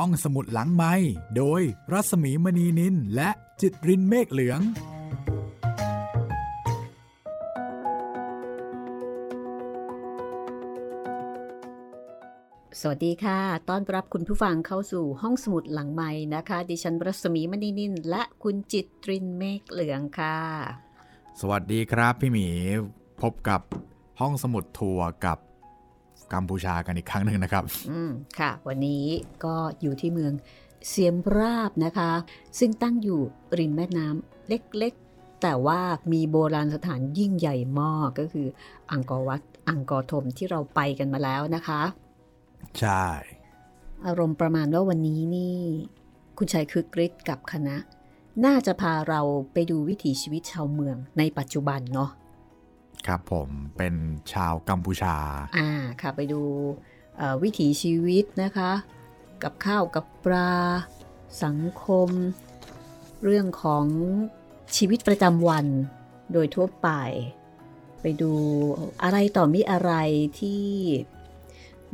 ห้องสมุดหลังไม้โดยรัสมีมณีนินและจิตรินเมฆเหลือง สวัสดีค่ะ ต้อนรับคุณผู้ฟังเข้าสู่ห้องสมุดหลังไม้นะคะ ดิฉันรัศมีมณีนินและคุณจิตรินเมฆเหลืองค่ะ สวัสดีครับพี่หมี พบกับห้องสมุดทัวร์กับ กัมพูชากันอีกครั้งหนึ่งนะครับ อืมค่ะ วันนี้ก็อยู่ที่เมืองเสียมราบนะคะ ซึ่งตั้งอยู่ริมแม่น้ำเล็กๆ แต่ว่ามีโบราณสถานยิ่งใหญ่มากก็คืออังกอร์วัดอังกอร์ธมที่เราไปกันมาแล้วนะคะ ใช่ อารมณ์ประมาณว่าวันนี้นี่ คุณชัยคือกริชกับคณะ น่าจะพาเราไปดูวิถีชีวิตชาวเมืองในปัจจุบันเนาะ ครับผมเป็นชาวกัมพูชา อ่าค่ะไปดูวิถีชีวิตนะคะ กับข้าวกับปลา สังคม เรื่องของชีวิตประจำวันโดยทั่วไป ไปดูอะไรต่อมีอะไรที่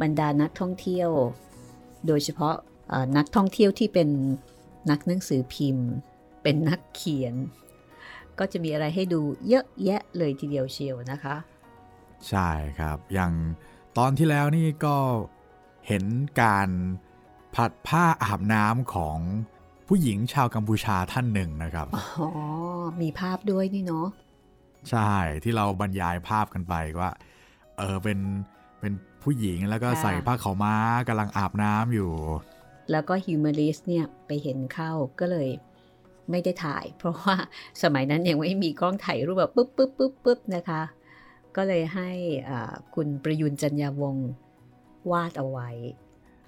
บรรดานักท่องเที่ยว โดยเฉพาะนักท่องเที่ยวที่เป็นนักหนังสือพิมพ์ เป็นนักเขียน ก็จะมีอะไรให้ดูเยอะแยะเลยทีเดียวเชียวนะคะ ใช่ครับ อย่างตอนที่แล้วนี่ก็เห็นการผัดผ้าอาบน้ำของผู้หญิงชาวกัมพูชาท่านหนึ่งนะครับ อ๋อ มีภาพด้วยนี่เนาะ ใช่ที่เราบรรยายภาพกันไปว่า เออเป็นเป็นผู้หญิงแล้วก็ค่ะใส่ผ้าขาวม้ากำลังอาบน้ำอยู่ แล้วก็ฮิวเมริสเนี่ยไปเห็นเข้าก็เลย ไม่ได้ถ่าย เพราะว่าสมัยนั้นยังไม่มีกล้องถ่ายรูปแบบปุ๊บปุ๊บปุ๊บปุ๊บนะคะ ก็เลยให้คุณประยุนจันยาวงศ์วาดเอาไว้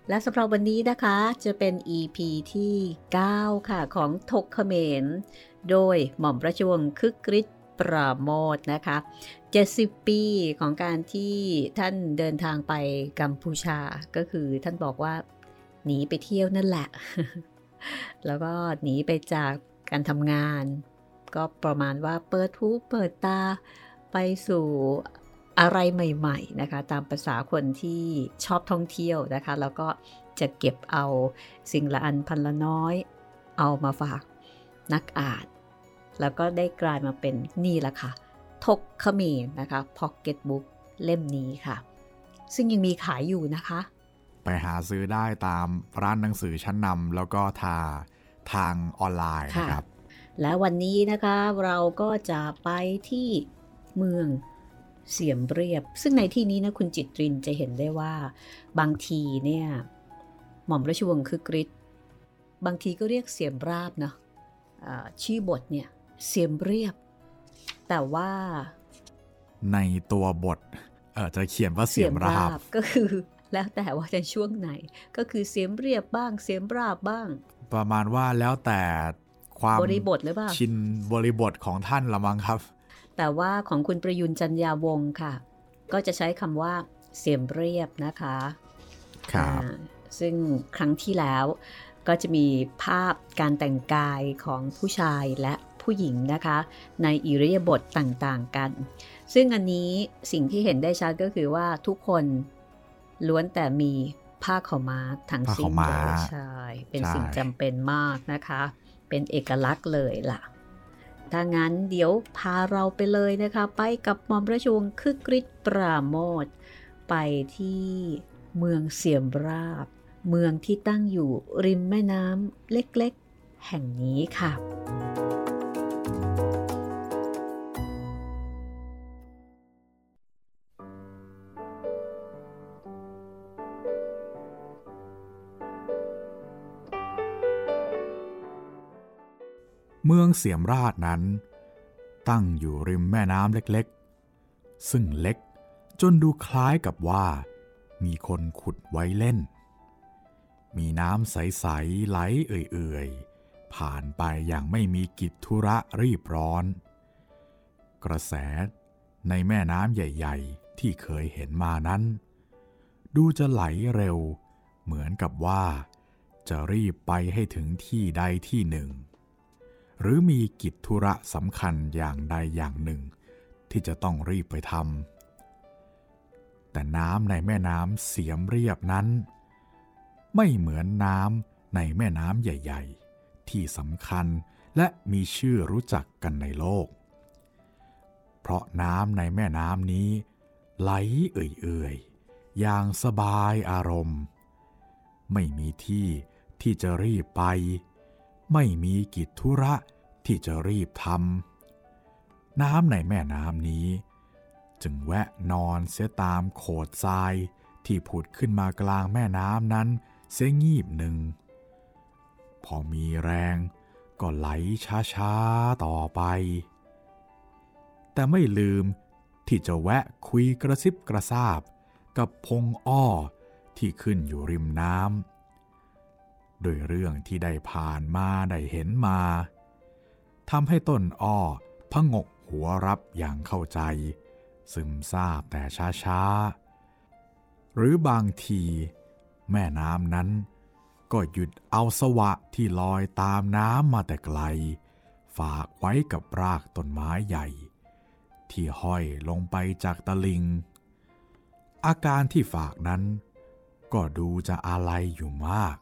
และสำหรับวันนี้นะคะจะเป็น EP ที่ 9 ค่ะ ของทกเขมร โดยหม่อมปราชวงคึกฤทธิ์ปราโมทนะคะ 70 ปีของการที่ท่านเดินทางไปกัมพูชาก็คือท่านบอกว่าหนีไปเที่ยวนั่นแหละ แล้วก็หนีไปจาก การทำงาน ก็ประมาณว่าเปิดหูเปิดตาไปสู่อะไรใหม่ๆนะคะตามภาษาคนที่ชอบท่องเที่ยวนะคะ แล้วก็จะเก็บเอาสิ่งละอันพันละน้อย เอามาฝากนักอ่านแล้วก็ได้กลายมาเป็นนี่แหละค่ะ ทกขมรนะคะพ็อกเก็ตบุ๊กเล่มนี้ค่ะ ซึ่งยังมีขายอยู่นะคะ ไปหาซื้อได้ตามร้านหนังสือชั้นนำแล้วก็ทา ทางออนไลน์นะครับ และวันนี้นะคะเราก็จะไปที่เมืองเสียมเรียบ ซึ่งในที่นี้นะคุณจิตรินจะเห็นได้ว่า บางทีเนี่ยหม่อมราชวงศ์คือกริชบางทีก็เรียกเสียมราบเนาะอ่าชื่อบทเนี่ยเสียมเรียบ แต่ว่า ในตัวบทเออจะเขียนว่าเสียมราบก็คือ แล้วแต่ว่าจะช่วงไหน ก็คือเสียมเรียบบ้าง เสียมราบบ้าง ประมาณว่าแล้วแต่ความบริบทหรือเปล่าชินบริบทของท่านละมั้งครับ แต่ว่าของคุณประยุนจันยาวงศ์ค่ะ ก็จะใช้คำว่าเสียมเรียบนะคะครับอ่าซึ่งครั้งที่แล้วก็จะมีภาพการแต่งกายของผู้ชายและผู้หญิงนะคะ ในอิริยาบถต่างๆกัน ซึ่งอันนี้สิ่งที่เห็นได้ชัดก็คือว่าทุกคนล้วนแต่มี ผ้าขาวม้าทั้งสิ้นผ้าขาวม้าเลยใช่เป็นใช่สิ่งจำเป็นมากนะคะ เป็นเอกลักษณ์เลยล่ะถ้างั้นเดี๋ยวพาเราไปเลยนะคะ ไปกับหมอมราชวงศ์คึกฤทธิ์ปราโมทไปที่เมืองเสียมราบ เมืองที่ตั้งอยู่ริมแม่น้ำเล็กๆ แห่งนี้ค่ะ เมืองเสียมราชนั้น ตั้งอยู่ริมแม่น้ำเล็กๆ ซึ่งเล็กจนดูคล้ายกับว่า มีคนขุดไว้เล่น มีน้ำใส ๆ ไหลเอื่อยๆ ผ่านไปอย่างไม่มีกิจธุระรีบร้อน กระแสในแม่น้ำใหญ่ ๆ ที่เคยเห็นมานั้น ดูจะไหลเร็ว เหมือนกับว่า จะรีบไปให้ถึงที่ใดที่หนึ่ง หรือมีกิจธุระสำคัญอย่างใดอย่างหนึ่ง ที่จะต้องรีบไปทำแต่น้ำในแม่น้ำเสียมเรียบนั้น ไม่เหมือนน้ำในแม่น้ำใหญ่ ๆ ที่สำคัญและมีชื่อรู้จักกันในโลก เพราะน้ำในแม่น้ำนี้ ไหลเอื่อยๆ อย่างสบายอารมณ์ ไม่มีที่ที่จะรีบไป ไม่มีกิจธุระ ที่จะรีบทำน้ำในแม่น้ำนี้ จึงแวะนอนเสียตามโขดทรายที่ผุดขึ้นมากลางแม่น้ำนั้นเสียงีบหนึ่ง พอมีแรงก็ไหลช้าๆต่อไป แต่ไม่ลืมที่จะแวะคุยกระซิบกระซาบ กับพงอ้อที่ขึ้นอยู่ริมน้ำโดยเรื่องที่ได้ผ่านมาได้เห็นมา ทำให้ต้นอ้อพงกหัวรับอย่างเข้าใจ ซึมซาบแต่ช้าๆ หรือบางที แม่น้ำนั้น ก็หยุดเอาสวะที่ลอยตามน้ำมาแต่ไกล ฝากไว้กับรากต้นไม้ใหญ่ ที่ห้อยลงไปจากตะลิง อาการที่ฝากนั้น ก็ดูจะอะไรอยู่มาก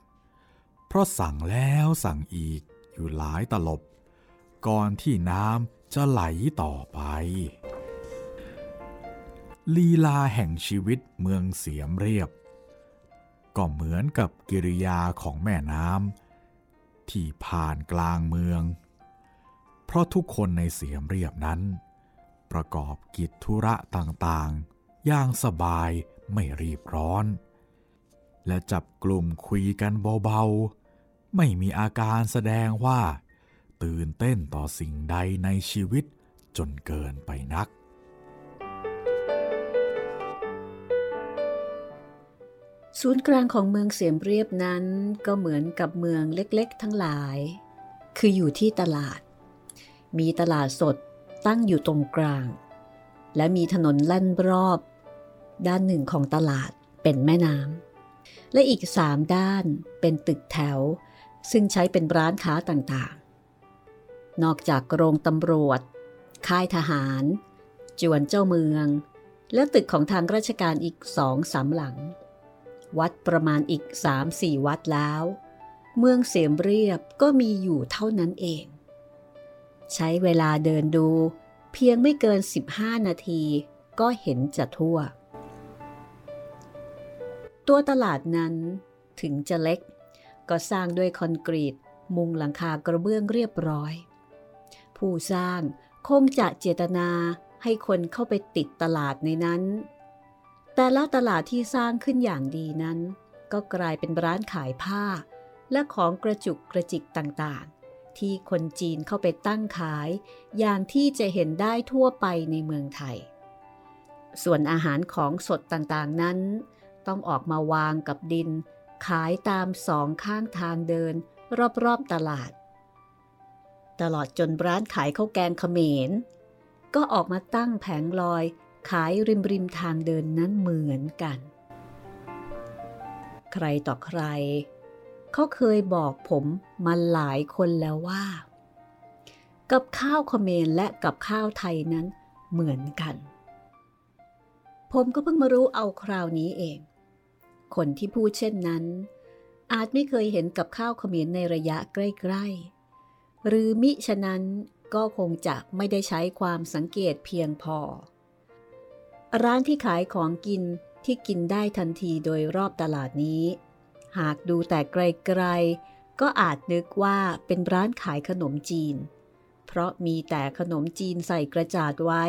เพราะสั่งแล้วสั่งอีกอยู่หลายตลบ ก่อนที่น้ำจะไหลต่อไป ลีลาแห่งชีวิตเมืองเสียมเรียบ ก็เหมือนกับกิริยาของแม่น้ำที่ผ่านกลางเมือง เพราะทุกคนในเสียมเรียบนั้น ประกอบกิจธุระต่างๆ อย่างสบายไม่รีบร้อน และจับกลุ่มคุยกันเบาๆ ไม่มีอาการแสดงว่า ตื่นเต้นต่อสิ่งใดในชีวิตจนเกินไปนัก ศูนย์กลางของเมืองเสียมเรียบนั้นก็เหมือนกับเมืองเล็กๆ ทั้งหลาย คืออยู่ที่ตลาด มีตลาดสดตั้งอยู่ตรงกลาง และมีถนนลั่นรอบ ด้านหนึ่งของตลาดเป็นแม่น้ำและอีกสามด้านเป็นตึกแถว ซึ่งใช้เป็นร้านค้าต่าง นอกจากโรงตำรวจ ค่ายทหาร จวนเจ้าเมือง และตึกของทางราชการอีกสองสามหลัง วัดประมาณอีกสามสี่วัดแล้ว เมืองเสียมเรียบก็มีอยู่เท่านั้นเอง ใช้เวลาเดินดูเพียงไม่เกิน 15 นาทีก็เห็นจะทั่ว ตัวตลาดนั้นถึงจะเล็ก ก็สร้างด้วยคอนกรีต มุงหลังคากระเบื้องเรียบร้อย ผู้สร้างคงจะเจตนาให้คนเข้าไปติดตลาดในนั้น แต่ละตลาดที่สร้างขึ้นอย่างดีนั้น ก็กลายเป็นร้านขายผ้า และของกระจุกกระจิกต่างๆ ที่คนจีนเข้าไปตั้งขาย อย่างที่จะเห็นได้ทั่วไปในเมืองไทย ส่วนอาหารของสดต่างๆนั้น ต้องออกมาวางกับดิน ขายตามสองข้างทางเดิน รอบๆตลาด ตลอดจนร้านขายข้าวแกงเขมร ก็ออกมาตั้งแผงลอยขายริมริมทางเดินนั้นเหมือนกัน ใครต่อใคร เขาเคยบอกผมมาหลายคนแล้วว่า กับข้าวคอมเมนและกับข้าวไทยนั้นเหมือนกัน ผมก็เพิ่งมารู้เอาคราวนี้เอง คนที่พูดเช่นนั้น อาจไม่เคยเห็นกับข้าวเขมรในระยะใกล้ ๆ หรือมิฉะนั้นก็คงจะไม่ได้ใช้ความสังเกตเพียงพอ ร้านที่ขายของกินที่กินได้ทันทีโดยรอบตลาดนี้ หากดูแต่ไกลๆ ก็อาจนึกว่าเป็นร้านขายขนมจีน เพราะมีแต่ขนมจีนใส่กระจาดไว้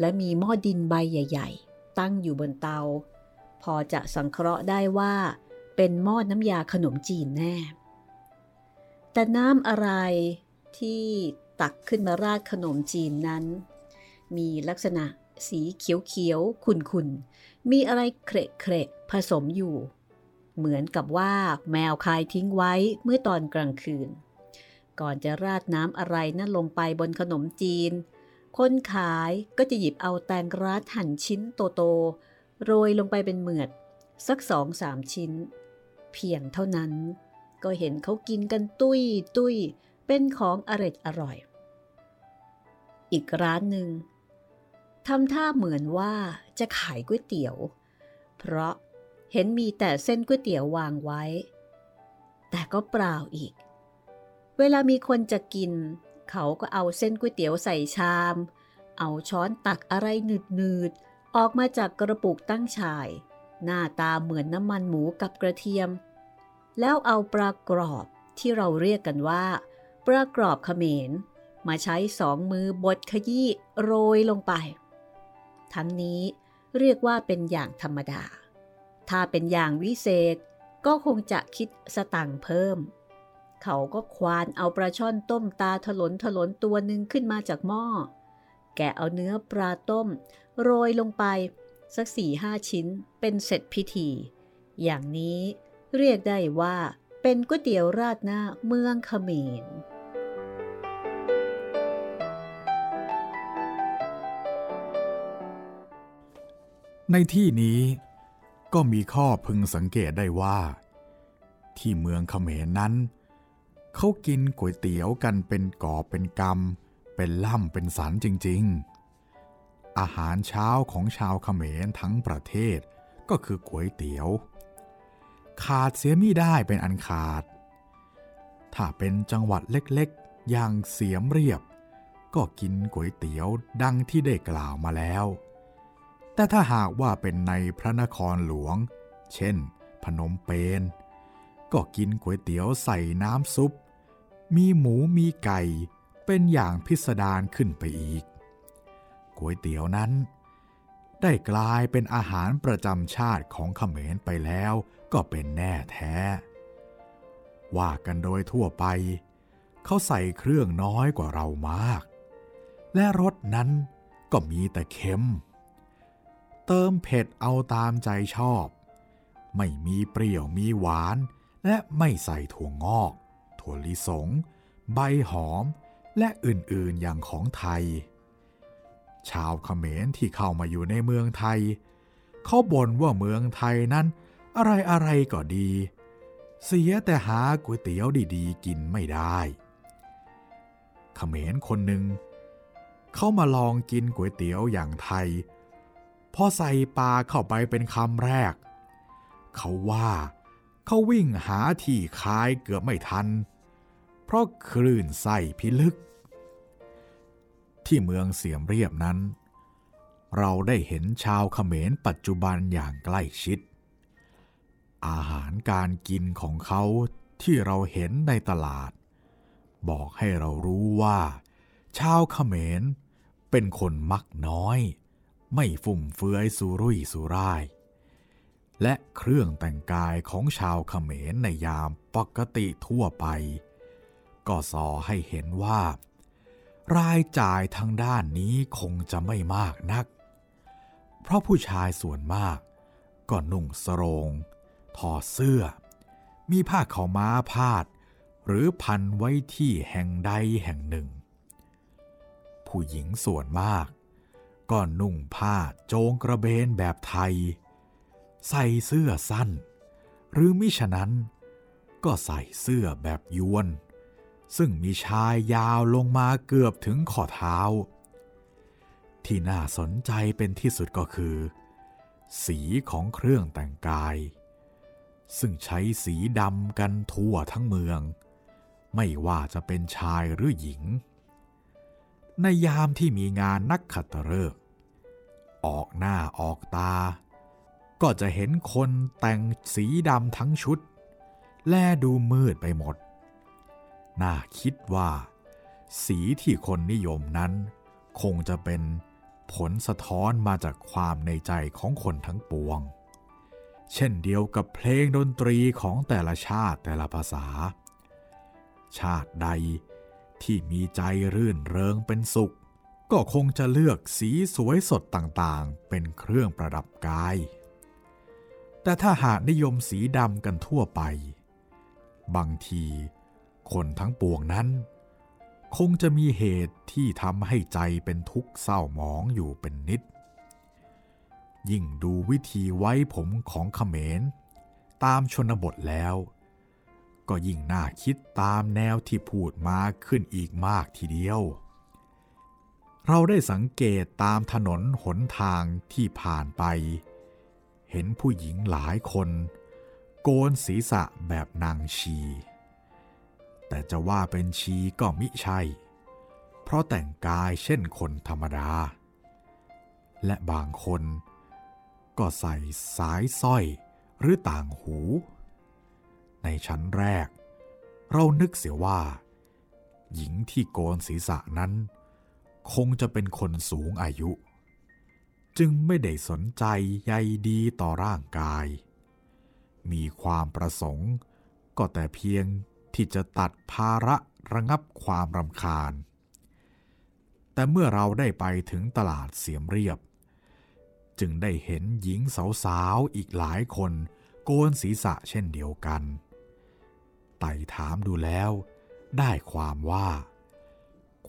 และมีหม้อดินใบใหญ่ ๆ ตั้งอยู่บนเตา พอจะสังเคราะห์ได้ว่า เป็นหม้อน้ำยาขนมจีนแน่ แต่น้ำอะไรที่ตักขึ้นมาราดขนมจีนนั้น มีลักษณะสีเขียวๆขุ่นๆ มีอะไรเคระเคระผสมอยู่ เหมือนกับว่าแมวคายทิ้งไว้เมื่อตอนกลางคืน ก่อนจะราดน้ำอะไรนั่นลงไปบนขนมจีน คนขายก็จะหยิบเอาแตงรัดหั่นชิ้นโตๆโรยลงไปเป็นเหมือด สักสองสามชิ้น เพียงเท่านั้น ก็เห็นเขากินกันตุ้ยตุ้ยเป็นของอร่อยอร่อย อีกร้านหนึ่งทำท่าเหมือนว่าจะขายก๋วยเตี๋ยว เพราะเห็นมีแต่เส้นก๋วยเตี๋ยววางไว้ แต่ก็เปล่าอีก เวลามีคนจะกิน เขาก็เอาเส้นก๋วยเตี๋ยวใส่ชาม เอาช้อนตักอะไรหนืดๆออกมาจากกระปุกตั้งฉาย หน้าตาเหมือนน้ำมันหมูกับกระเทียม แล้วเอาปลากรอบที่เราเรียกกันว่าปลากรอบเขมร มาใช้สองมือบดขยี้โรยลงไป ทั้งนี้เรียกว่าเป็นอย่างธรรมดา ถ้าเป็นอย่างวิเศษก็คงจะคิดสตังเพิ่ม เขาก็ควานเอาปลาช่อนต้มตาถลนถลนตัวหนึ่งขึ้นมาจากหม้อ แกเอาเนื้อปลาต้ม โรยลงไป สักสี่ห้าชิ้นเป็นเสร็จพิธี อย่างนี้ เรียกได้ว่าเป็นก๋วยเตี๋ยวราดหน้าเมืองเขมรในที่นี้ก็มีข้อพึงสังเกตได้ว่า ที่เมืองเขมรนั้น เขากินก๋วยเตี๋ยวกันเป็นกอบเป็นกำเป็นล่ำเป็นสันจริง ๆ อาหารเช้าของชาวเขมรทั้งประเทศก็คือก๋วยเตี๋ยว ขาดเสียม่ได้เป็นอันขาด ถ้าเป็นจังหวัดเล็กๆ อย่างเสียมเรียบ ก็กินก๋วยเตี๋ยวดังที่ได้กล่าวมาแล้ว แต่ถ้าหากว่าเป็นในพระนครหลวง เช่น พนมเปญก็กินก๋วยเตี๋ยวใส่น้ำซุป มีหมูมีไก่เป็นอย่างพิสดารขึ้นไปอีก ก๋วยเตี๋ยวนั้น ได้กลายเป็นอาหารประจำชาติของเขมรไปแล้วก็เป็นแน่แท้ ว่ากันโดยทั่วไป เขาใส่เครื่องน้อยกว่าเรามาก และรสนั้นก็มีแต่เค็ม เติมเผ็ดเอาตามใจชอบ ไม่มีเปรี้ยวมีหวาน และไม่ใส่ถั่วงอก ถั่วลิสง ใบหอม และอื่นๆอย่างของไทย ชาวเขมรที่เข้ามาอยู่ในเมืองไทย เขาบ่นว่าเมืองไทยนั้น อะไรอะไรก็ดี เสียแต่หาก๋วยเตี๋ยวดีๆ กินไม่ได้เขมรคนหนึ่งเขามาลองกินก๋วยเตี๋ยวอย่างไทย พอใส่ปลาเข้าไปเป็นคำแรก เขาว่าเขาวิ่งหาที่คายเกือบไม่ทัน เพราะคลื่นไส้พิลึก ที่เมืองเสียมเรียบนั้น เราได้เห็นชาวเขมรปัจจุบันอย่างใกล้ชิด อาหารการกินของเขาที่เราเห็นในตลาด บอกให้เรารู้ว่า ชาวเขมรเป็นคนมักน้อย ไม่ฟุ่มเฟือยสุรุ่ยสุร่าย และเครื่องแต่งกายของชาวเขมรในยามปกติทั่วไป ก็สอให้เห็นว่า รายจ่ายทางด้านนี้คงจะไม่มากนัก เพราะผู้ชายส่วนมากก็นุ่งสรง ถอดเสื้อ มีผ้าขาวม้าพาด หรือพันไว้ที่แห่งใดแห่งหนึ่ง ผู้หญิงส่วนมาก ก็นุ่งผ้าโจงกระเบนแบบไทย ใส่เสื้อสั้น หรือมิฉะนั้น ก็ใส่เสื้อแบบยวน ซึ่งมีชายยาวลงมาเกือบถึงข้อเท้า ที่น่าสนใจเป็นที่สุดก็คือ สีของเครื่องแต่งกาย ซึ่งใช้สีดำกันทั่วทั้งเมือง ไม่ว่าจะเป็นชายหรือหญิง ในยามที่มีงานนักขัตฤกษ์ออกหน้าออกตา ก็จะเห็นคนแต่งสีดำทั้งชุด แลดูมืดไปหมด น่าคิดว่า สีที่คนนิยมนั้น คงจะเป็นผลสะท้อนมาจากความในใจของคนทั้งปวง เช่นเดียวกับเพลงดนตรีของแต่ละชาติแต่ละภาษา ชาติใดที่มีใจรื่นเริงเป็นสุข ก็คงจะเลือกสีสวยสดต่างๆ เป็นเครื่องประดับกาย แต่ถ้าหากนิยมสีดำกันทั่วไป บางที คนทั้งปวงนั้น คงจะมีเหตุที่ทำให้ใจเป็นทุกข์เศร้าหมองอยู่เป็นนิด ยิ่งดูวิธีไว้ผมของเขมร ตามชนบทแล้ว ก็ยิ่งน่าคิดตามแนวที่พูดมาขึ้นอีกมากทีเดียว เราได้สังเกตตามถนนหนทางที่ผ่านไป เห็นผู้หญิงหลายคนโกนศีรษะแบบนางชี แต่จะว่าเป็นชีก็มิใช่ เพราะแต่งกายเช่นคนธรรมดา และบางคนก็ใส่สายสร้อยหรือต่างหู ในชั้นแรก เรานึกเสียว่า หญิงที่โกนศีรษะนั้น คงจะเป็นคนสูงอายุ จึงไม่ได้สนใจใยดีต่อร่างกาย มีความประสงค์ก็แต่เพียง ที่จะตัดภาระระงับความรำคาญ แต่เมื่อเราได้ไปถึงตลาดเสียมเรียบ จึงได้เห็นหญิงสาวๆอีกหลายคนโกนศีรษะเช่นเดียวกัน ไต่ถามดูแล้ว ได้ความว่า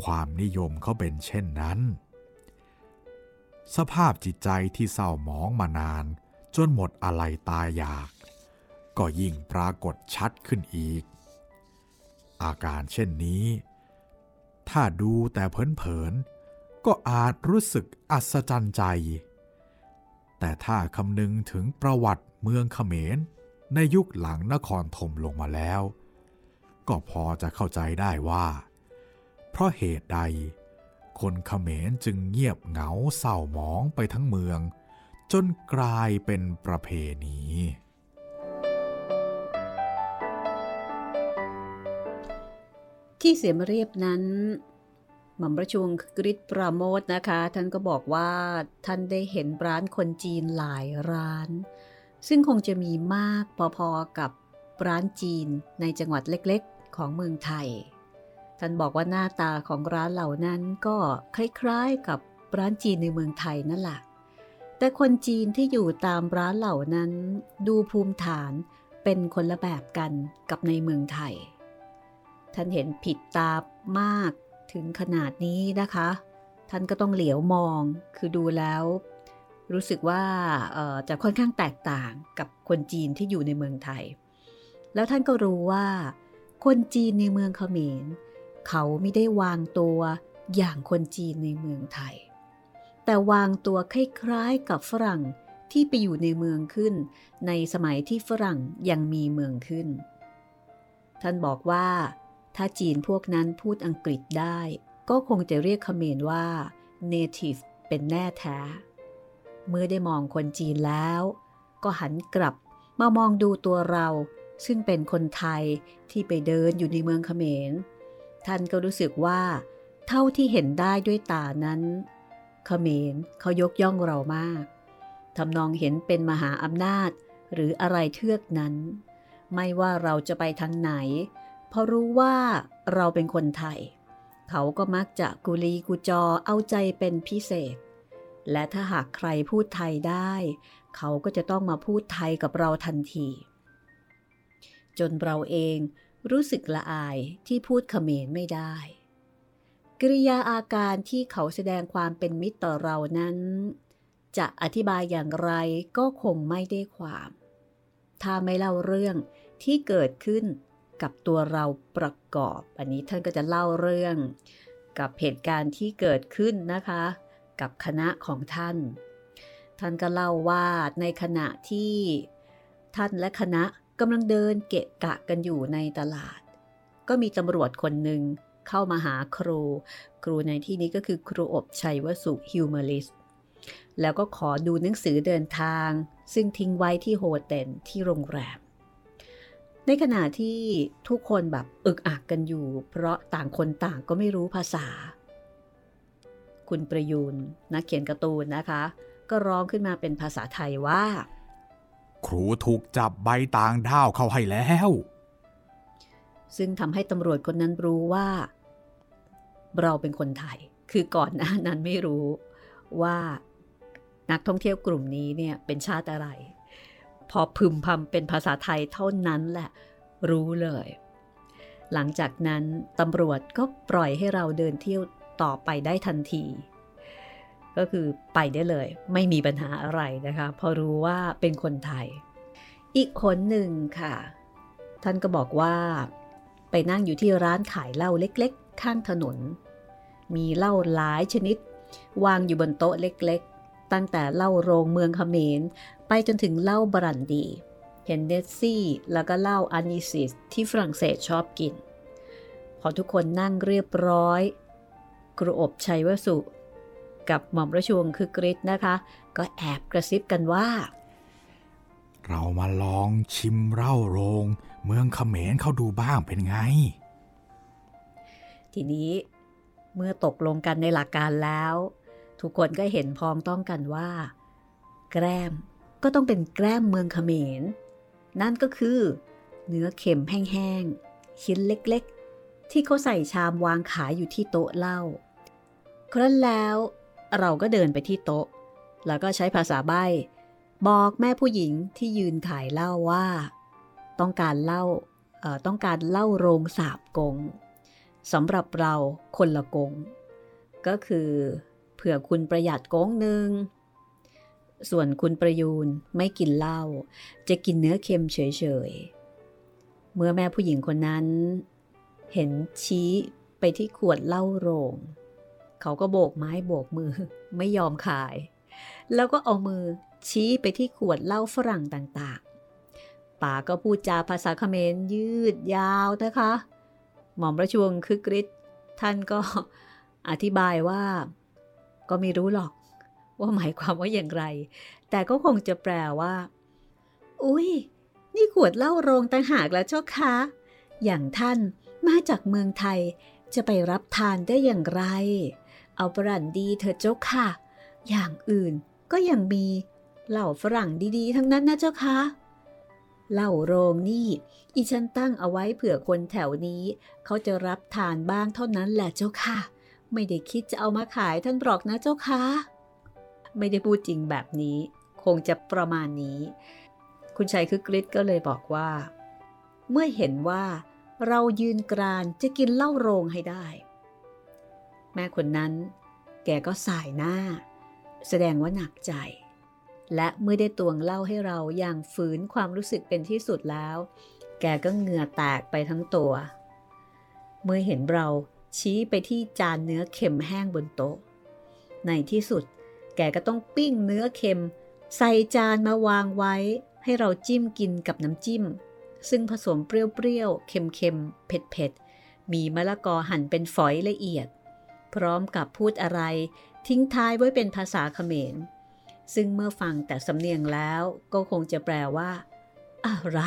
ความนิยมเขาเป็นเช่นนั้น สภาพจิตใจที่เศร้าหมองมานาน จนหมดอะไรตายอยาก ก็ยิ่งปรากฏชัดขึ้นอีก อาการเช่นนี้ ถ้าดูแต่เผินๆก็อาจรู้สึกอัศจรรย์ใจ แต่ถ้าคำนึงถึงประวัติเมืองเขมร ในยุคหลังนครธมลงมาแล้ว ก็พอจะเข้าใจได้ว่า เพราะเหตุใด คนเขมรจึงเงียบเหงาเศร้าหมองไปทั้งเมือง จนกลายเป็นประเพณี ที่เสียมเรียบนั้น หม่อมปราชวงกริชปราโมทนะคะ ท่านก็บอกว่าท่านได้เห็นร้านคนจีนหลายร้าน ซึ่งคงจะมีมากพอๆกับร้านจีนในจังหวัดเล็กๆ ของเมืองไทย ท่านบอกว่าหน้าตาของร้านเหล่านั้นก็คล้ายๆกับร้านจีนในเมืองไทยนั่นแหละแต่คนจีนที่อยู่ตามร้านเหล่านั้น ดูภูมิฐานเป็นคนละแบบกันกับในเมืองไทย ท่านเห็นผิดตามากถึงขนาดนี้นะคะ ท่านก็ต้องเหลียวมองคือดูแล้ว รู้สึกว่าจะค่อนข้างแตกต่างกับคนจีนที่อยู่ในเมืองไทย แล้วท่านก็รู้ว่า คนจีนในเมืองเขมร เขาไม่ได้วางตัวอย่างคนจีนในเมืองไทย แต่วางตัวคล้ายๆกับฝรั่งที่ไปอยู่ในเมืองขึ้น ในสมัยที่ฝรั่งยังมีเมืองขึ้น ท่านบอกว่า ถ้าจีนพวกนั้นพูดอังกฤษได้ ก็คงจะเรียกเขมรว่า native เป็นแน่แท้ เมื่อได้มองคนจีนแล้ว ก็หันกลับมามองดูตัวเรา ซึ่งเป็นคนไทยที่ไปเดินอยู่ในเมืองเขมร ท่านก็รู้สึกว่า เท่าที่เห็นได้ด้วยตานั้น เขมรเขายกย่องเรามากทำนองเห็นเป็นมหาอำนาจหรืออะไรเทือกนั้น ไม่ว่าเราจะไปทางไหน พอรู้ว่าเราเป็นคนไทย เขาก็มักจะกุลีกุจอเอาใจเป็นพิเศษ และถ้าหากใครพูดไทยได้ เขาก็จะต้องมาพูดไทยกับเราทันที จนเราเองรู้สึกละอายที่พูดเขมรไม่ได้ กริยาอาการที่เขาแสดงความเป็นมิตรต่อเรานั้น จะอธิบายอย่างไรก็คงไม่ได้ความ ถ้าไม่เล่าเรื่องที่เกิดขึ้น กับตัวเราประกอบ อันนี้ท่านก็จะเล่าเรื่องกับเหตุการณ์ที่เกิดขึ้นนะคะ กับคณะของท่าน ท่านก็เล่าว่าในขณะที่ท่านและคณะกำลังเดินเกะกะกันอยู่ในตลาด ก็มีตำรวจคนหนึ่งเข้ามาหาครู ครูในที่นี้ก็คือครูอบชัยวสุฮิวเมลิส แล้วก็ขอดูหนังสือเดินทาง ซึ่งทิ้งไว้ที่โฮเทลที่โรงแรม ในขณะที่ทุกคนแบบอึกอักกันอยู่ เพราะต่างคนต่างก็ไม่รู้ภาษา คุณประยูนนักเขียนการ์ตูนนะคะ ก็ร้องขึ้นมาเป็นภาษาไทยว่า ครูถูกจับใบต่างด้าวเข้าให้แล้ว ซึ่งทำให้ตำรวจคนนั้นรู้ว่า เราเป็นคนไทย คือก่อนหน้านั้นไม่รู้ว่านักท่องเที่ยวกลุ่มนี้เนี่ยเป็นชาติอะไร พอพึมพำเป็นภาษาไทยเท่านั้นแหละ รู้เลย หลังจากนั้นตำรวจก็ปล่อยให้เราเดินเที่ยวต่อไปได้ทันที ก็คือไปได้เลย ไม่มีปัญหาอะไรนะคะพอรู้ว่าเป็นคนไทย อีกคนหนึ่งค่ะ ท่านก็บอกว่าไปนั่งอยู่ที่ร้านขายเหล้าเล็ก ๆ ข้างถนน มีเหล้าหลายชนิด วางอยู่บนโต๊ะเล็กๆ ตั้งแต่เล่าโรงเมืองเขมร ไปจนถึงเล่าบรันดี เฮนเดซี่ แล้วก็เล่าอานิซิสที่ฝรั่งเศสชอบกิน พอทุกคนนั่งเรียบร้อย กรุอบชัยวสุ กับหม่อมราชวงศ์คือกริชนะคะ ก็แอบกระซิบกันว่า เรามาลองชิมเหล้าโรง เมืองเขมรเข้าดูบ้างเป็นไง ทีนี้เมื่อตกลงกันในหลักการแล้ว ทุกคนก็เห็นพ้องต้องกันว่า แกล้มก็ต้องเป็นแกล้มเมืองเขมร นั่นก็คือ เนื้อเค็มแห้งๆชิ้นเล็กๆ ที่เขาใส่ชามวางขายอยู่ที่โต๊ะเหล้าครั้นแล้วเราก็เดินไปที่โต๊ะ แล้วก็ใช้ภาษาใบ้บอกแม่ผู้หญิงที่ยืนขายเหล้าว่า ต้องการเหล้าต้องการเหล้าโรงสาบกงสำหรับเราคนละกง ก็คือ ผื่อคุณประหยัดกงหนึ่ง ส่วนคุณประยูนไม่กินเหล้าจะกินเนื้อเค็มเฉยๆ เมื่อแม่ผู้หญิงคนนั้น เห็นชี้ไปที่ขวดเหล้าโรง เขาก็โบกไม้โบกมือไม่ยอมขาย แล้วก็เอามือชี้ไปที่ขวดเหล้าฝรั่งต่างๆ ป๋าก็พูดจาภาษาเขมรยืดยาวนะคะ หม่อมปราชวงคึกฤทธิ์ท่านก็อธิบายว่า ก็ไม่รู้หรอก ว่าหมายความว่าอย่างไร แต่ก็คงจะแปลว่า อุ้ย นี่ขวดเหล้าโรงต่างหากแล้วเจ้าคะ อย่างท่านมาจากเมืองไทยจะไปรับทานได้อย่างไร เอาปรันดีเถอะเจ้าค่ะ อย่างอื่นก็ยังมีเหล่าฝรั่งดีๆ ทั้งนั้นนะเจ้าคะเหล้าโรงนี่ อีฉันตั้งเอาไว้เผื่อคนแถวนี้ เขาจะรับทานบ้างเท่านั้นแหละเจ้าค่ะ ไม่ได้คิดจะเอามาขายท่านบอกนะเจ้าค่ะไม่ได้พูดจริงแบบนี้ คงจะประมาณนี้ คุณชัยคือกริชก็เลยบอกว่า เมื่อเห็นว่าเรายืนกรานจะกินเหล้าโรงให้ได้ แม่คนนั้น แกก็สายหน้า แสดงว่าหนักใจ และเมื่อได้ตวงเล่าให้เราอย่างฝืนความรู้สึกเป็นที่สุดแล้ว แกก็เหงื่อแตกไปทั้งตัว เมื่อเห็นเรา ชี้ไปที่จานเนื้อเค็มแห้งบนโต๊ะ ในที่สุด แกก็ต้องปิ้งเนื้อเค็ม ใส่จานมาวางไว้ ให้เราจิ้มกินกับน้ำจิ้ม ซึ่งผสมเปรี้ยวๆ เค็มๆ เผ็ดๆ มีมะละกอหั่นเป็นฝอยละเอียด พร้อมกับพูดอะไร ทิ้งท้ายไว้เป็นภาษาเขมร ซึ่งเมื่อฟังแต่สำเนียงแล้วก็คงจะแปลว่า อะไร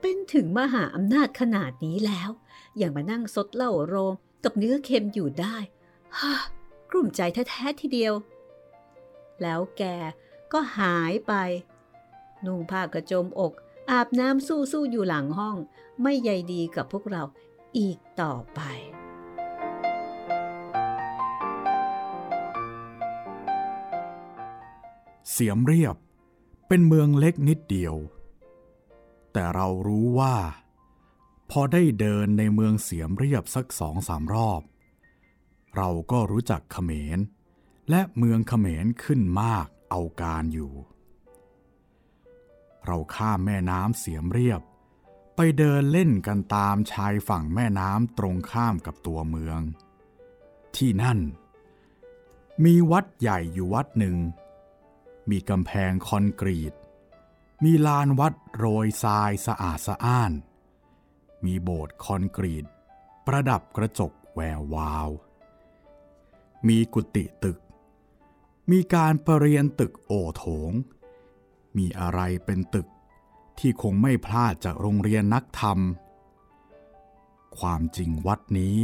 เป็นถึงมหาอำนาจขนาดนี้แล้ว อย่างมานั่งซดเหล้าโรง กับเนื้อเค็มอยู่ได้ฮ่ากลุ่มใจแท้ๆทีเดียว แล้วแกก็หายไป นุ่งผ้ากระโจมอก อาบน้ำสู้ๆอยู่หลังห้อง ไม่ใยดีกับพวกเราอีกต่อไปเสียมเรียบเป็นเมืองเล็กนิดเดียว แต่เรารู้ว่า พอได้เดินในเมืองเสียมเรียบสักสองสามรอบ เราก็รู้จักเขมร และเมืองเขมรขึ้นมากเอาการอยู่ เราข้ามแม่น้ำเสียมเรียบ ไปเดินเล่นกันตามชายฝั่งแม่น้ำตรงข้ามกับตัวเมือง ที่นั่น มีวัดใหญ่อยู่วัดหนึ่ง มีกำแพงคอนกรีต มีลานวัดโรยทรายสะอาดสะอ้าน มีโบสถ์คอนกรีต ประดับกระจกแวววาว มีกุฏิตึก มีการประเรียนตึกโอโถง มีอะไรเป็นตึกที่คงไม่พลาดจากโรงเรียนนักธรรม ความจริงวัดนี้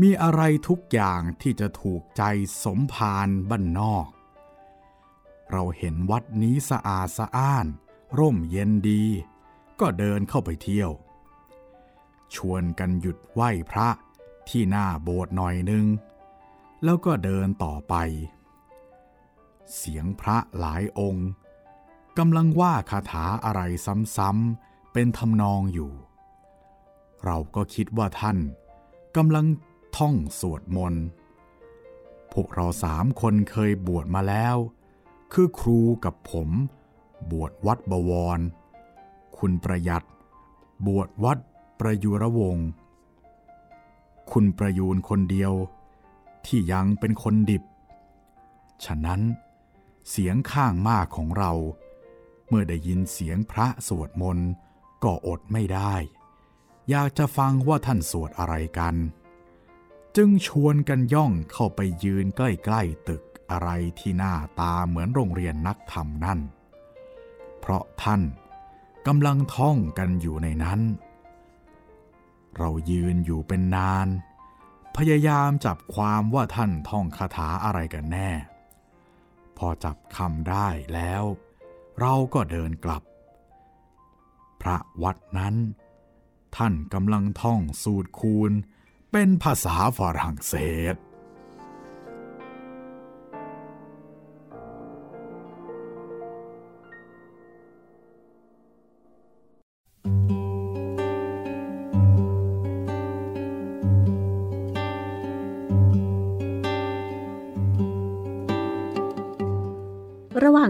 มีอะไรทุกอย่างที่จะถูกใจสมภารบ้านนอก เราเห็นวัดนี้สะอาดสะอ้าน ร่มเย็นดี ก็เดินเข้าไปเที่ยว ชวนกันหยุดไหว้พระที่หน้าโบสถ์หน่อยนึง แล้วก็เดินต่อไป เสียงพระหลายองค์กำลังว่าคาถาอะไรซ้ำๆเป็นทำนองอยู่ เราก็คิดว่าท่านกำลังท่องสวดมนต์ พวกเราสามคนเคยบวชมาแล้ว คือครูกับผมบวชวัดบวร คุณประหยัด บวชวัด ประยุรวงศ์คุณประยูนคนเดียวที่ยังเป็นคนดิบ ฉะนั้นเสียงข้างมากของเรา เมื่อได้ยินเสียงพระสวดมนต์ก็อดไม่ได้ อยากจะฟังว่าท่านสวดอะไรกัน จึงชวนกันย่องเข้าไปยืนใกล้ๆตึกอะไรที่หน้าตาเหมือนโรงเรียนนักธรรมนั่น เพราะท่านกำลังท่องกันอยู่ในนั้น เรายืนอยู่เป็นนาน พยายามจับความว่าท่านท่องคาถาอะไรกันแน่ พอจับคำได้แล้ว เราก็เดินกลับ พระวัดนั้น ท่านกำลังท่องสูตรคูณเป็นภาษาฝรั่งเศส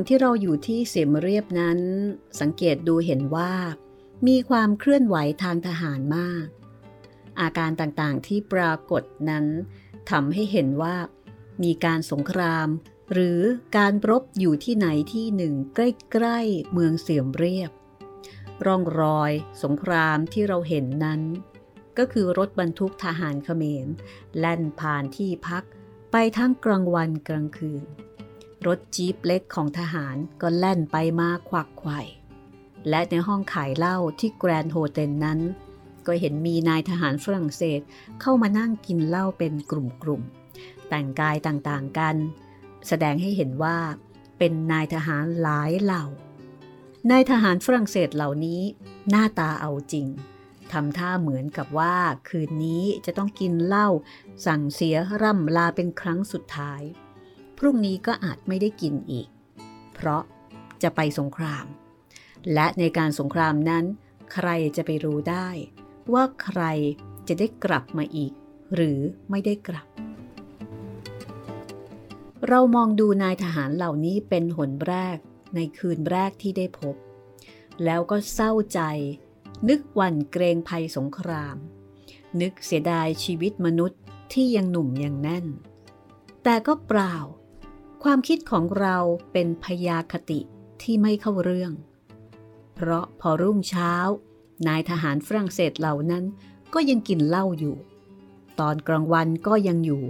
ที่เราอยู่ที่เสียมเรียบนั้น สังเกตดูเห็นว่า มีความเคลื่อนไหวทางทหารมาก อาการต่างๆที่ปรากฏนั้นทำให้เห็นว่า มีการสงคราม หรือการรบอยู่ที่ไหนที่หนึ่งใกล้ๆเมืองเสียมเรียบ ร่องรอยสงครามที่เราเห็นนั้น ก็คือรถบรรทุกทหารเขมรแล่นผ่านที่พักไปทั้งกลางวันกลางคืน รถจี๊ปเล็กของทหารก็แล่นไปมาควักไข่และในห้องขายเหล้าที่แกรนด์โฮเทลนั้น ก็เห็นมีนายทหารฝรั่งเศสเข้ามานั่งกินเหล้าเป็นกลุ่มๆ แต่งกายต่างๆกัน แสดงให้เห็นว่าเป็นนายทหารหลายเหล่านายทหารฝรั่งเศสเหล่านี้ หน้าตาเอาจริงทำท่าเหมือนกับว่าคืนนี้จะต้องกินเหล้าสั่งเสียร่ำลาเป็นครั้งสุดท้าย รุ่งนี้ก็อาจไม่ได้กินอีก เพราะจะไปสงคราม และในการสงครามนั้น ใครจะไปรู้ได้ ว่าใครจะได้กลับมาอีก หรือไม่ได้กลับ เรามองดูนายทหารเหล่านี้เป็นหนแรกในคืนแรกที่ได้พบ แล้วก็เศร้าใจ นึกวันเกรงภัยสงคราม นึกเสียดายชีวิตมนุษย์ที่ยังหนุ่มยังแน่น แต่ก็เปล่า ความคิดของเราเป็นพยาคติที่ไม่เข้าเรื่อง เพราะพอรุ่งเช้า นายทหารฝรั่งเศสเหล่านั้นก็ยังกินเหล้าอยู่ ตอนกลางวันก็ยังอยู่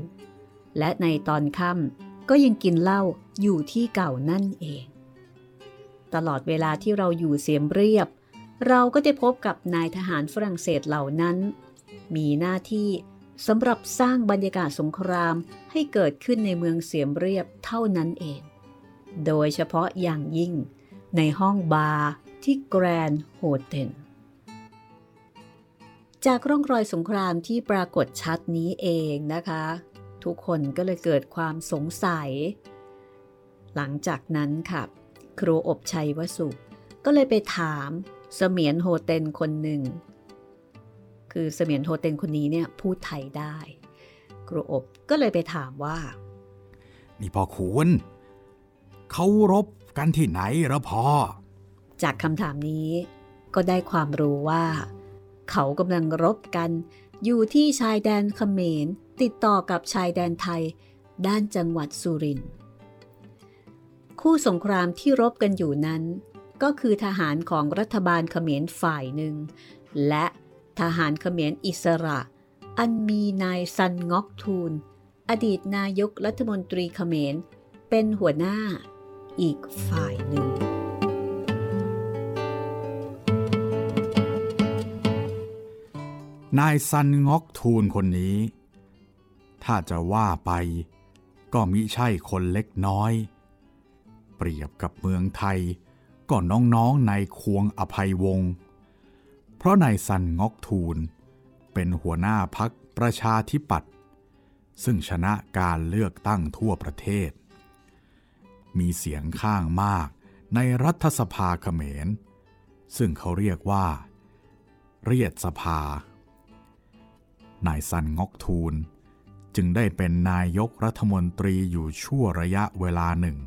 และในตอนค่ำก็ยังกินเหล้าอยู่ที่เก่านั่นเอง ตลอดเวลาที่เราอยู่เสียมเรียบ เราก็ได้พบกับนายทหารฝรั่งเศสเหล่านั้น มีหน้าที่ สำหรับสร้างบรรยากาศสงครามให้เกิดขึ้นในเมืองเสียมเรียบเท่านั้นเอง โดยเฉพาะอย่างยิ่งในห้องบาร์ที่แกรนด์โฮเทลจากร่องรอยสงครามที่ปรากฏชัดนี้เองนะคะ ทุกคนก็เลยเกิดความสงสัย หลังจากนั้นค่ะ ครูอบชัยวสุก็เลยไปถามเสมียนโฮเทลคนหนึ่ง คือเสมียนโฮเทนคนนี้เนี่ยพูดไทยได้ ครูอบก็เลยไปถามว่า นี่พ่อคุณเขารบกันที่ไหนหรอพ่อ จากคำถามนี้ก็ได้ความรู้ว่า เขากำลังรบกัน อยู่ที่ชายแดนเขมรติดต่อกับชายแดนไทย ด้านจังหวัดสุรินทร์คู่สงครามที่รบกันอยู่นั้น ก็คือทหารของรัฐบาลเขมรฝ่ายหนึ่ง และ ทหารเขมรอิสระ อันมีนายซันงอกทูล อดีตนายกรัฐมนตรีเขมร เป็นหัวหน้าอีกฝ่ายหนึ่ง นายซันงอกทูลคนนี้ ถ้าจะว่าไป ก็มิใช่คนเล็กน้อย เปรียบกับเมืองไทยก็น้องๆในควงอภัยวงศ์ ราะนายซันงอกทูล เป็นหัวหน้าพักประชาธิปัตย์ซึ่งชนะการเลือกตั้งทั่วประเทศ มีเสียงข้างมากในรัฐสภาเขมร ซึ่งเขาเรียกว่า เรียดสภา นายซันงอกทูล จึงได้เป็นนายกรัฐมนตรีอยู่ชั่วระยะเวลาหนึ่ง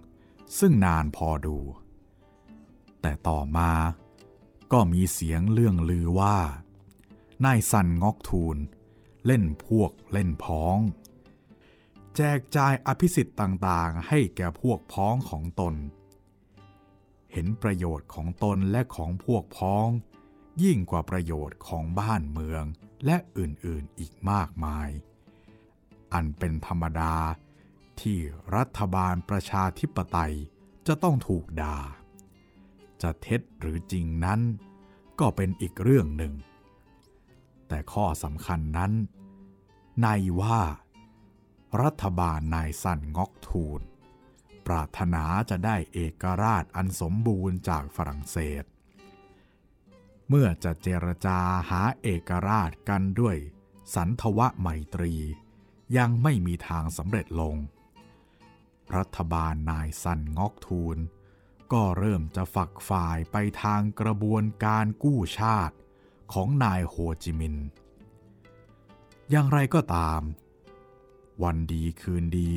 ซึ่งนานพอดู แต่ต่อมา ก็มีเสียงเรื่องลือว่า นายซันงอกทูล เล่นพวกเล่นพ้อง แจกจ่ายอภิสิทธิ์ต่างๆ ให้แก่พวกพ้องของตน เห็นประโยชน์ของตนและของพวกพ้อง ยิ่งกว่าประโยชน์ของบ้านเมืองและอื่นๆอีกมากมาย อันเป็นธรรมดาที่รัฐบาลประชาธิปไตยจะต้องถูกด่า จะเท็จหรือจริงนั้น ก็เป็นอีกเรื่องหนึ่ง แต่ข้อสำคัญนั้น ในว่า รัฐบาลนายสันงอกทูล ปรารถนาจะได้เอกราชอันสมบูรณ์จากฝรั่งเศส เมื่อจะเจรจาหาเอกราชกันด้วย สันทวะไมตรี ยังไม่มีทางสำเร็จลง รัฐบาลนายสันงอกทูล ก็เริ่มจะฝักฝ่ายไปทางกระบวนการกู้ชาติของนายโฮจิมินห์อย่างไรก็ตาม วันดีคืนดี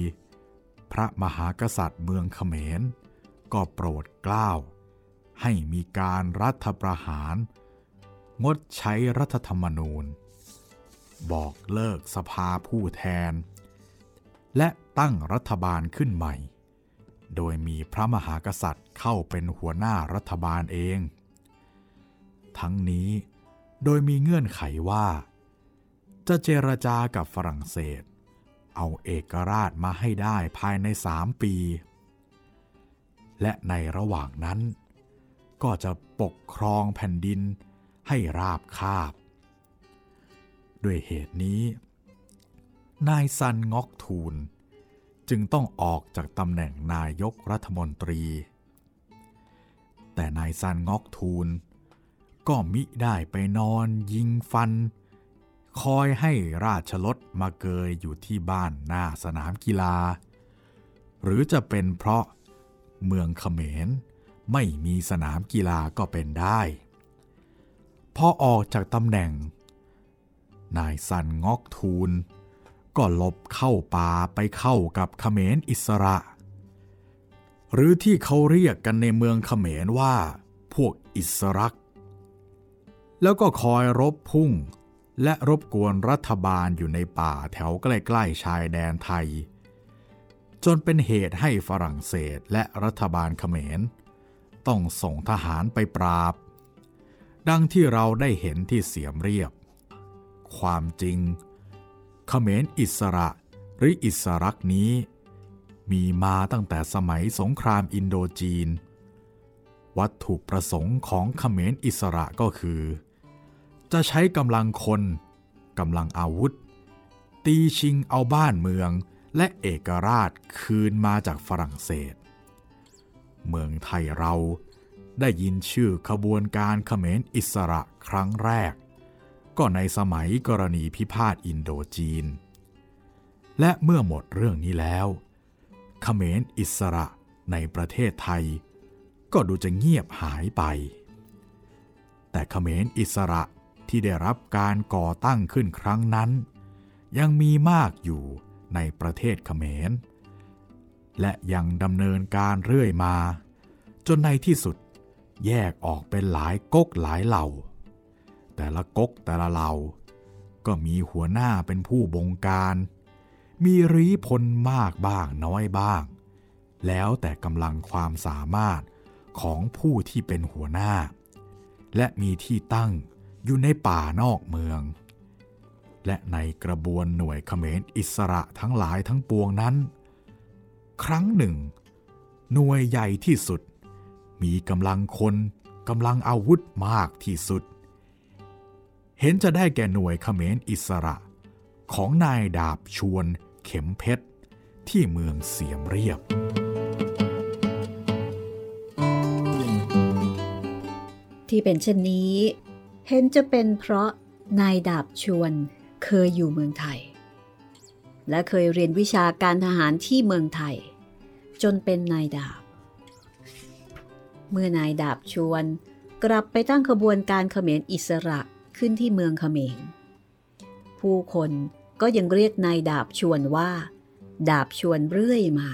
พระมหากษัตริย์เมืองเขมร ก็โปรดเกล้า ให้มีการรัฐประหาร งดใช้รัฐธรรมนูญ บอกเลิกสภาผู้แทน และตั้งรัฐบาลขึ้นใหม่ โดยมีพระมหากษัตริย์ เข้าเป็นหัวหน้ารัฐบาลเอง ทั้งนี้โดยมีเงื่อนไขว่า จะเจรจากับฝรั่งเศส เอาเอกราชมาให้ได้ภายในสามปี และในระหว่างนั้น ก็จะปกครองแผ่นดินให้ราบคาบ ด้วยเหตุนี้ นายซันงอกทูล จึงต้องออกจากตำแหน่งนายกรัฐมนตรี แต่นายซันงอกทูล ก็มิได้ไปนอนยิงฟัน คอยให้ราชลดมาเกยอยู่ที่บ้านหน้าสนามกีฬา หรือจะเป็นเพราะเมืองเขมรไม่มีสนามกีฬาก็เป็นได้ พอออกจากตำแหน่ง นายซันงอกทูล ก็หลบเข้าป่าไปเข้ากับเขมรอิสระ หรือที่เขาเรียกกันในเมืองเขมรว่า พวกอิสรัก แล้วก็คอยรบพุ่ง และรบกวนรัฐบาลอยู่ในป่าแถวใกล้ๆชายแดนไทย จนเป็นเหตุให้ฝรั่งเศสและรัฐบาลเขมร ต้องส่งทหารไปปราบ ดังที่เราได้เห็นที่เสียมเรียบ ความจริงเขมรอิสระหรืออิสรักนี้ มีมาตั้งแต่สมัยสงครามอินโดจีน วัตถุประสงค์ของเขมรอิสระก็คือ จะใช้กำลังคนกำลังอาวุธ ตีชิงเอาบ้านเมืองและเอกราชคืนมาจากฝรั่งเศส เมืองไทยเราได้ยินชื่อขบวนการเขมรอิสระครั้งแรก ก็ในสมัยกรณีพิพาทอินโดจีน และเมื่อหมดเรื่องนี้แล้ว เขมรอิสระในประเทศไทย ก็ดูจะเงียบหายไป แต่เขมรอิสระที่ได้รับการก่อตั้งขึ้นครั้งนั้น ยังมีมากอยู่ในประเทศเขมร และยังดำเนินการเรื่อยมา จนในที่สุดแยกออกเป็นหลายก๊กหลายเหล่า แต่ละก๊กแต่ละเหล่า ก็มีหัวหน้าเป็นผู้บงการ มีรีพลมากบ้างน้อยบ้าง แล้วแต่กำลังความสามารถของผู้ที่เป็นหัวหน้า และมีที่ตั้งอยู่ในป่านอกเมือง และในกระบวนหน่วยเขมรอิสระทั้งหลายทั้งปวงนั้น ครั้งหนึ่ง หน่วยใหญ่ที่สุด มีกำลังคนกำลังอาวุธมากที่สุด เห็นจะได้แก่หน่วยเขมรอิสระของนายดาบชวน เข็มเพชร ที่เมืองเสียมเรียบ ที่เป็นเช่นนี้ เห็นจะเป็นเพราะนายดาบชวนเคยอยู่เมืองไทย และเคยเรียนวิชาการทหารที่เมืองไทย จนเป็นนายดาบ เมื่อนายดาบชวนกลับไปตั้งขบวนการเขมรอิสระขึ้นที่เมืองเขมรผู้คน ก็ยังเรียกนายดาบชวนว่า ดาบชวนเรื่อยมา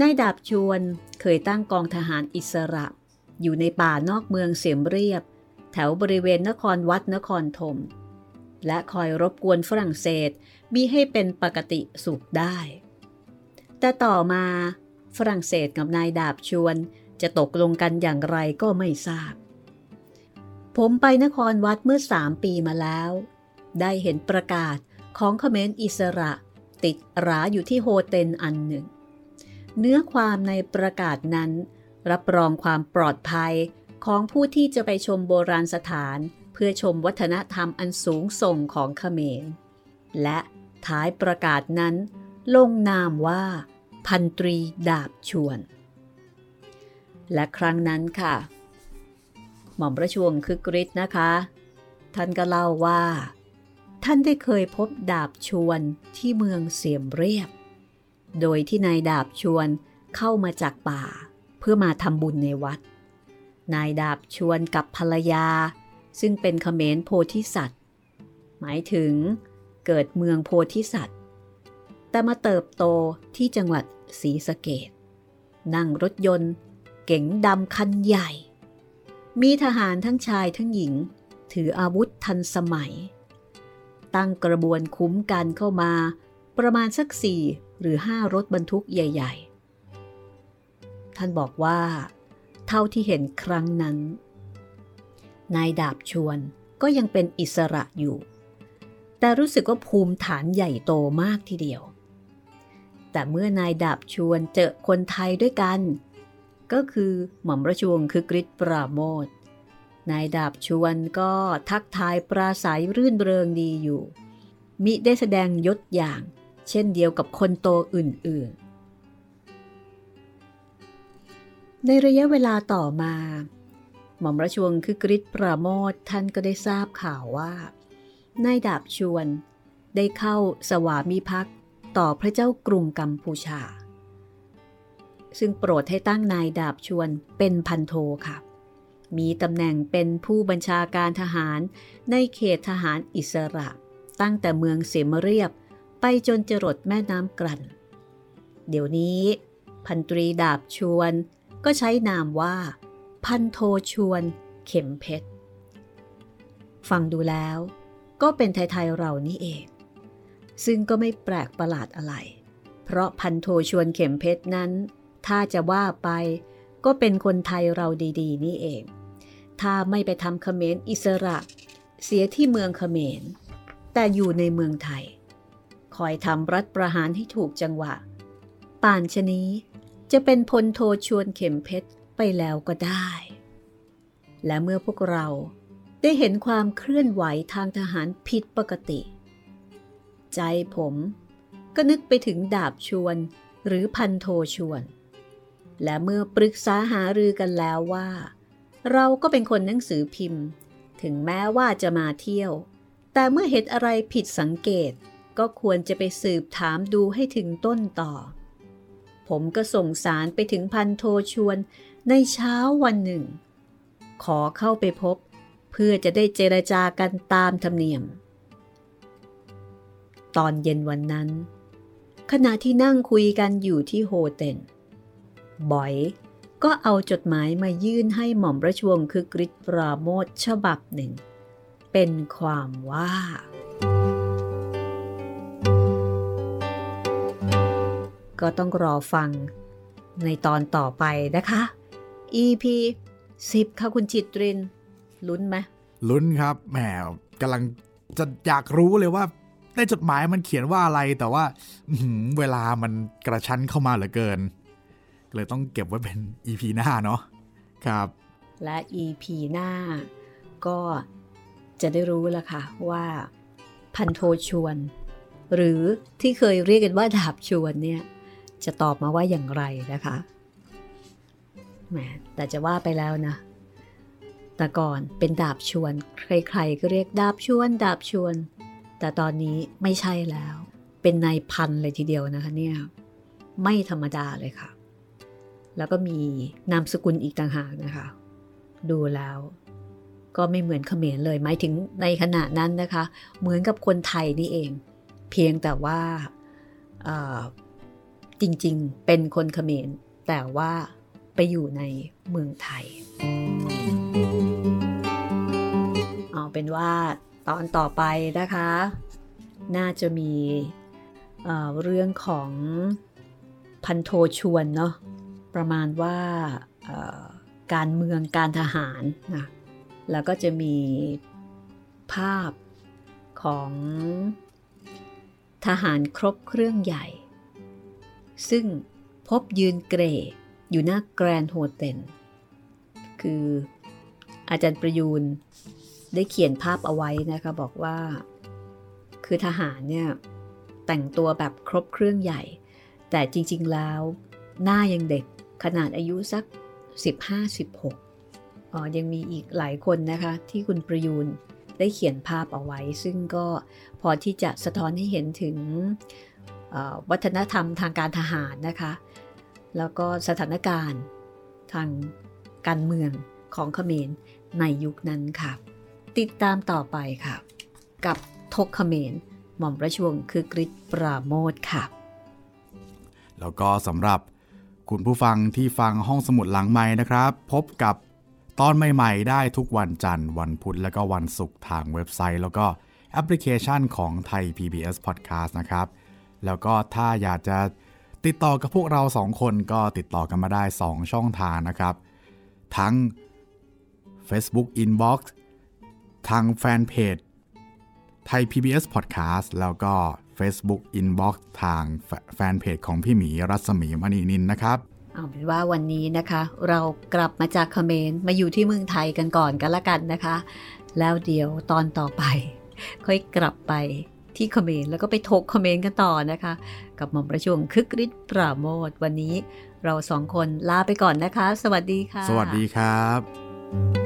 นายดาบชวนเคยตั้งกองทหารอิสระ อยู่ในป่านอกเมืองเสียมเรียบ แถวบริเวณนครวัดนครธมและคอยรบกวนฝรั่งเศสมีให้เป็นปกติสุขได้ แต่ต่อมาฝรั่งเศสกับนายดาบชวนจะตกลงกันอย่างไรก็ไม่ทราบ ผมไปนครวัดเมื่อสามปีมาแล้ว ได้เห็นประกาศของเขมรอิสระ ติดราอยู่ที่โฮเทลอันหนึ่ง เนื้อความในประกาศนั้น รับรองความปลอดภัยของผู้ที่จะไปชมโบราณสถาน เพื่อชมวัฒนธรรมอันสูงส่งของเขมร และท้ายประกาศนั้น ลงนามว่า พันตรีดาบชวน และครั้งนั้นค่ะ หม่อมปราชวงศ์คือกริชนะคะ ท่านก็เล่าว่า ท่านได้เคยพบดาบชวนที่เมืองเสียมเรียบ โดยที่นายดาบชวนเข้ามาจากป่า เพื่อมาทำบุญในวัด นายดาบชวนกับภรรยา ซึ่งเป็นเขมรโพธิสัตว์ หมายถึงเกิดเมืองโพธิสัตว์ แต่มาเติบโตที่จังหวัดศรีสะเกดนั่งรถยนต์ เก๋งดำคันใหญ่ มีทหารทั้งชายทั้งหญิง ถืออาวุธทันสมัย ตั้งกระบวนคุ้มกันเข้ามา ประมาณสักสี่หรือห้ารถบรรทุกใหญ่ ๆ ท่านบอกว่า เท่าที่เห็นครั้งนั้น นายดาบชวนก็ยังเป็นอิสระอยู่ แต่รู้สึกว่าภูมิฐานใหญ่โตมากทีเดียว แต่เมื่อนายดาบชวนเจอคนไทยด้วยกัน ก็คือหม่อมราชวงศ์คือกริชปราโมท นายดาบชวนก็ทักทายปราศัยรื่นเริงดีอยู่ มิได้แสดงยศอย่าง เช่นเดียวกับคนโตอื่นๆ ในระยะเวลาต่อมา หม่อมราชวงศ์คือกริชปราโมทท่านก็ได้ทราบข่าวว่านายดาบชวนได้เข้าสวามิภักดิ์ต่อพระเจ้ากรุงกัมพูชา ซึ่งโปรดให้ตั้งนายดาบชวนเป็นพันโทค่ะ มีตำแหน่งเป็นผู้บัญชาการทหารในเขตทหารอิสระ ตั้งแต่เมืองเสมเรียบไปจนจรดแม่น้ำกลั่น เดี๋ยวนี้พันตรีดาบชวนก็ใช้นามว่า พันโทชวนเข็มเพชร ฟังดูแล้วก็เป็นไทยๆเรานี่เอง ซึ่งก็ไม่แปลกประหลาดอะไร เพราะพันโทชวนเข็มเพชรนั้น ถ้าจะว่าไปก็เป็นคนไทยเราดี ๆ นี่เอง ถ้าไม่ไปทำเขมรอิสระ เสียที่เมืองเขมร แต่อยู่ในเมืองไทย คอยทำรัฐประหารให้ถูกจังหวะ ป่านชนี้จะเป็นพลโทชวนเข็มเพชรไปแล้วก็ได้ และเมื่อพวกเราได้เห็นความเคลื่อนไหวทางทหารผิดปกติ ใจผมก็นึกไปถึงดาบชวนหรือพันโทชวน และเมื่อปรึกษาหารือกันแล้วว่า เราก็เป็นคนหนังสือพิมพ์ ถึงแม้ว่าจะมาเที่ยว แต่เมื่อเห็นอะไรผิดสังเกต ก็ควรจะไปสืบถามดูให้ถึงต้นต่อ ผมก็ส่งสารไปถึงพันโทชวนในเช้าวันหนึ่ง ขอเข้าไปพบ เพื่อจะได้เจรจากันตามธรรมเนียม ตอนเย็นวันนั้น ขณะที่นั่งคุยกันอยู่ที่โฮเทลบอย ก็เอาจดหมายมายื่นให้หม่อมราชวงศ์คือกริชปราโมทฉบับหนึ่ง เป็นความว่า ก็ต้องรอฟังในตอนต่อไปนะคะ EP 10 ค่ะคุณจิตริน ลุ้นไหมลุ้นครับแหมกำลังจะอยากรู้เลยว่าในจดหมายมันเขียนว่าอะไรแต่ว่าเวลามันกระชั้นเข้ามาเหลือเกิน เลยต้องเก็บไว้เป็น EP หน้าเนาะครับ และ EP หน้าก็จะได้รู้แล้วค่ะว่าพันโทชวน หรือที่เคยเรียกกันว่าดาบชวนเนี่ย จะตอบมาว่าอย่างไรนะคะแหมแต่จะว่าไปแล้วนะ แต่ก่อนเป็นดาบชวน ใครๆก็เรียกดาบชวน ดาบชวน แต่ตอนนี้ไม่ใช่แล้ว เป็นนายพันเลยทีเดียวนะคะเนี่ย ไม่ธรรมดาเลยค่ะ แล้วก็มีนามสกุลอีกต่างหากนะคะ ดูแล้วก็ไม่เหมือนเขมรเลยหมายถึงในขณะนั้นนะคะ เหมือนกับคนไทยนี่เอง เพียงแต่ว่าจริงๆ เป็นคนเขมร แต่ว่าไปอยู่ในเมืองไทย เอาเป็นว่าตอนต่อไปนะคะ น่าจะมีเเรื่องของพันโทชวนเนาะ ประมาณว่าการเมืองการทหารนะแล้วก็จะมีภาพของทหารครบเครื่องใหญ่ ซึ่งพบยืนเกรอยู่หน้าแกรนโฮเทลคืออาจารย์ประยูนได้เขียนภาพเอาไว้นะคะบอกว่า คือทหารเนี่ยแต่งตัวแบบครบเครื่องใหญ่ แต่จริงๆแล้วหน้ายังเด็ก ขนาดอายุสัก 15-16อ๋อยังมีอีกหลายคนนะคะที่คุณประยูนได้เขียนภาพเอาไว้ ซึ่งก็พอที่จะสะท้อนให้เห็นถึงวัฒนธรรมทางการทหารนะคะ แล้วก็สถานการณ์ทางการเมืองของเขมรในยุคนั้นค่ะ ติดตามต่อไปค่ะ กับทกเขมรหม่อมปราชวงคือกริชปราโมทค่ะ แล้วก็สำหรับ คุณผู้ฟังที่ฟังห้องสมุดหลังไม้นะครับ พบกับตอนใหม่ๆ ได้ทุกวันจันทร์วันพุธและก็วันศุกร์ทางเว็บไซต์ แล้วก็แอปพลิเคชันของไทย PBS Podcast นะครับ แล้วก็ถ้าอยากจะติดต่อกับพวกเราสองคนก็ติดต่อกันมาได้ 2 ช่องทางนะครับ ทั้ง Facebook Inbox ทางแฟนเพจไทย PBS Podcast แล้วก็ Facebook Inbox ทางแฟนเพจของพี่หมีรัศมีมณีนินนะครับเอาเป็นว่าวันนี้นะคะ เรากลับมาจากเขมรมาอยู่ที่เมืองไทยกันก่อนกันละกันนะคะ แล้วเดี๋ยวตอนต่อไป ค่อยกลับไปที่เขมรแล้วก็ไปทกเขมรกันต่อนะคะ กับหม่อมประชุมคึกฤทธิ์ปราโมทวันนี้เราสองคนลาไปก่อนนะคะ สวัสดีค่ะ สวัสดีครับ